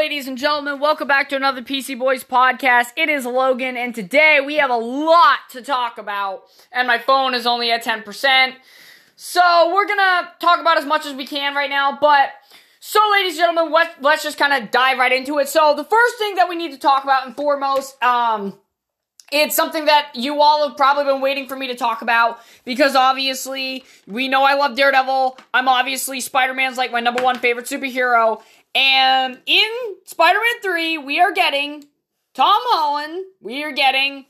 ladies and gentlemen, welcome back to another PC Boys podcast. It is Logan, and today we have a lot to talk about, and my phone is only at 10%. So we're gonna talk about as much as we can right now, but so ladies and gentlemen, let's, let's just kind of dive right into it. So the first thing that we need to talk about and foremost, um, it's something that you all have probably been waiting for me to talk about because obviously we know I love Daredevil. I'm obviously Spider-Man's like my number one favorite superhero. And in Spider-Man 3, we are getting Tom Holland, we are getting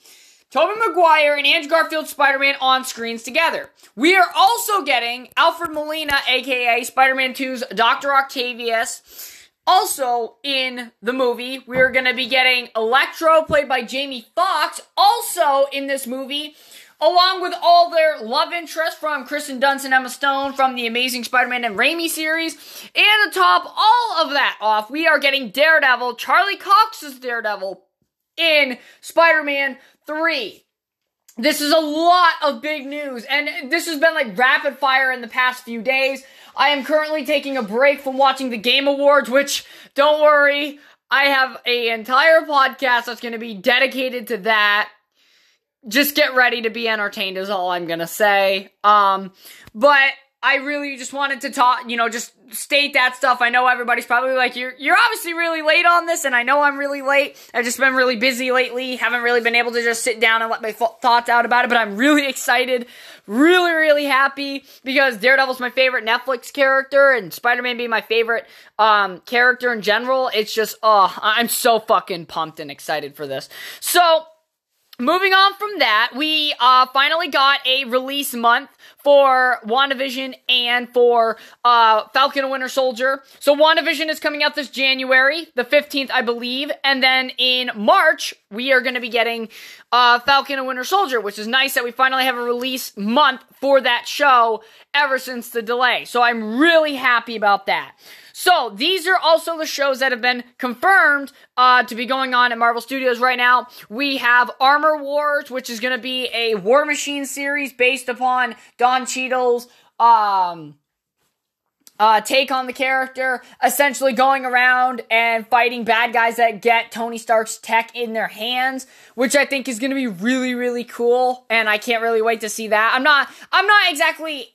Tobey Maguire and Andrew Garfield Spider-Man on screens together. We are also getting Alfred Molina, aka Spider-Man 2's Dr. Octavius, also in the movie, we're gonna be getting Electro, played by Jamie Foxx, also in this movie, along with all their love interests from Kirsten Dunst and Emma Stone from the Amazing Spider-Man and Raimi series. And to top all of that off, we are getting Daredevil, Charlie Cox's Daredevil, in Spider-Man 3. This is a lot of big news, and this has been like rapid fire in the past few days. I am currently taking a break from watching the Game Awards, which, don't worry, I have an entire podcast that's going to be dedicated to that. Just get ready to be entertained is all I'm to say. Um, but I really just wanted to talk, you know, just state that stuff. I know everybody's probably like, you're, you're obviously really late on this, and I know I'm really late. I've just been really busy lately. Haven't really been able to just sit down and let my thoughts out about it, but I'm really excited, really, really happy because Daredevil's my favorite Netflix character, and Spider-Man being my favorite, um, character in general. It's just, oh, I'm so fucking pumped and excited for this. So, Moving on from that, we uh, finally got a release month for WandaVision and for uh, Falcon and Winter Soldier. So WandaVision is coming out this January, the 15th, I believe. And then in March, we are going to be getting uh, Falcon and Winter Soldier, which is nice that we finally have a release month for that show ever since the delay. So I'm really happy about that. So these are also the shows that have been confirmed uh, to be going on at Marvel Studios right now. We have Armor Wars, which is going to be a War Machine series based upon Don Cheadle's um, uh, take on the character, essentially going around and fighting bad guys that get Tony Stark's tech in their hands, which I think is going to be really, really cool, and I can't really wait to see that. I'm not, I'm not exactly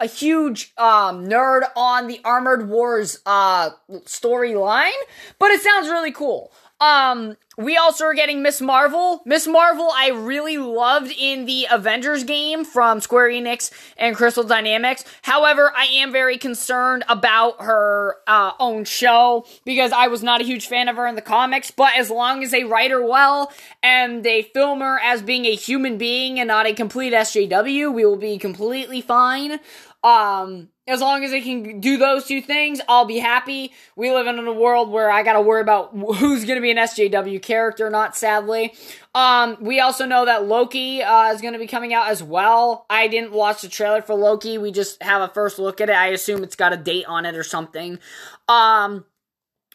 a, huge um, nerd on the Armored Wars uh, storyline, but it sounds really cool. Um, we also are getting Miss Marvel. Miss Marvel, I really loved in the Avengers game from Square Enix and Crystal Dynamics. However, I am very concerned about her uh, own show because I was not a huge fan of her in the comics. But as long as they write her well and they film her as being a human being and not a complete SJW, we will be completely fine. Um, as long as they can do those two things, I'll be happy. We live in a world where I gotta worry about who's gonna be an SJW character, not sadly. Um, we also know that Loki, uh, is gonna be coming out as well. I didn't watch the trailer for Loki. We just have a first look at it. I assume it's got a date on it or something. Um,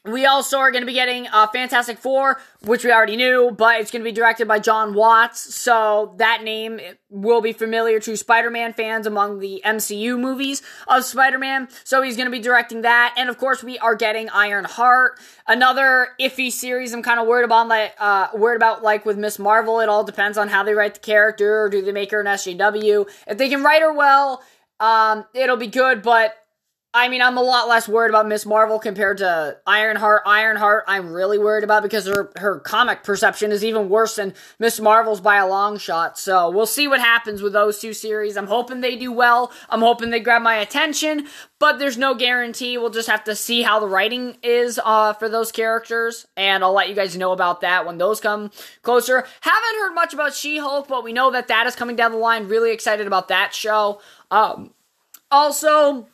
we also are going to be getting uh, Fantastic Four, which we already knew, but it's going to be directed by Jon Watts, so that name will be familiar to Spider-Man fans among the MCU movies of Spider-Man. So he's going to be directing that, and of course we are getting Ironheart, another iffy series. I'm kind of worried about, like uh, worried about like with Miss Marvel. It all depends on how they write the character, or do they make her an SJW? If they can write her well, um, it'll be good, but I mean, I'm a lot less worried about Miss Marvel compared to Ironheart. Ironheart, I'm really worried about because her her comic perception is even worse than Miss Marvel's by a long shot. So we'll see what happens with those two series. I'm hoping they do well. I'm hoping they grab my attention, but there's no guarantee. We'll just have to see how the writing is uh, for those characters, and I'll let you guys know about that when those come closer. Haven't heard much about She-Hulk, but we know that that is coming down the line. Really excited about that show. Um, also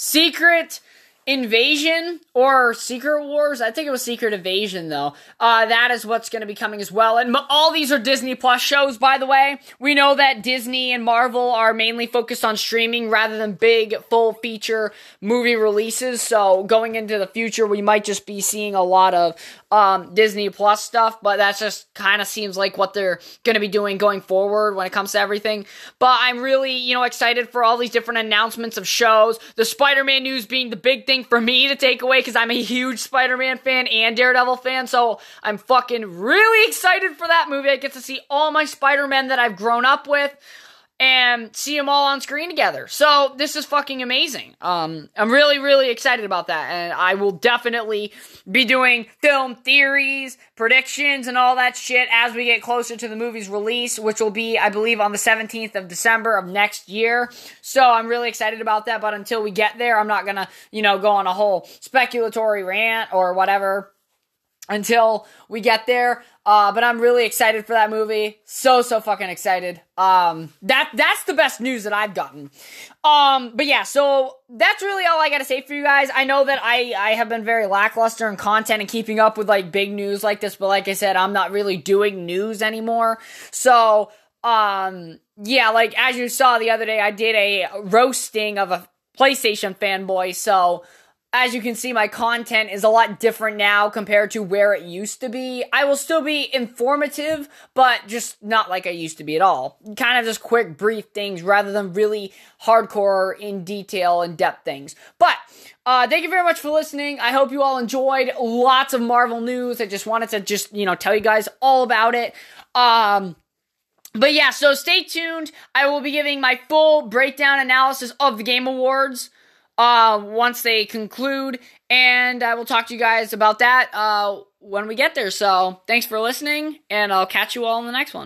Secret Invasion or Secret Wars. I think it was Secret Invasion, though. Uh, that is what's going to be coming as well. And all these are Disney Plus shows, by the way. We know that Disney and Marvel are mainly focused on streaming rather than big full feature movie releases. So going into the future, we might just be seeing a lot of um, Disney Plus stuff, but that just kind of seems like what they're going to be doing going forward when it comes to everything. But I'm really, you know, excited for all these different announcements of shows. The Spider-Man news being the big thing for me to take away because I'm a huge Spider-Man fan and Daredevil fan. So I'm fucking really excited for that movie. I get to see all my Spider-Man that I've grown up with and see them all on screen together. So this is fucking amazing. Um, I'm really, really excited about that, and I will definitely be doing film theories, predictions, and all that shit as we get closer to the movie's release, which will be, I believe, on the 17th of December of next year. So I'm really excited about that. But until we get there, I'm not gonna, you know, go on a whole speculatory rant or whatever until we get there. Uh, but I'm really excited for that movie. So so fucking excited. Um, that that's the best news that I've gotten. Um, but yeah, so that's really all I gotta say for you guys. I know that I I have been very lackluster in content and keeping up with like big news like this, but like I said, I'm not really doing news anymore. So um, yeah, like as you saw the other day, I did a roasting of a PlayStation fanboy. So as you can see, my content is a lot different now compared to where it used to be. I will still be informative, but just not like I used to be at all. Kind of just quick, brief things rather than really hardcore, in detail, and depth things. But uh, thank you very much for listening. I hope you all enjoyed lots of Marvel news. I just wanted to just you know tell you guys all about it. Um, but yeah, so stay tuned. I will be giving my full breakdown analysis of the Game Awards uh, once they conclude. And I will talk to you guys about that uh, when we get there. So thanks for listening, and I'll catch you all in the next one.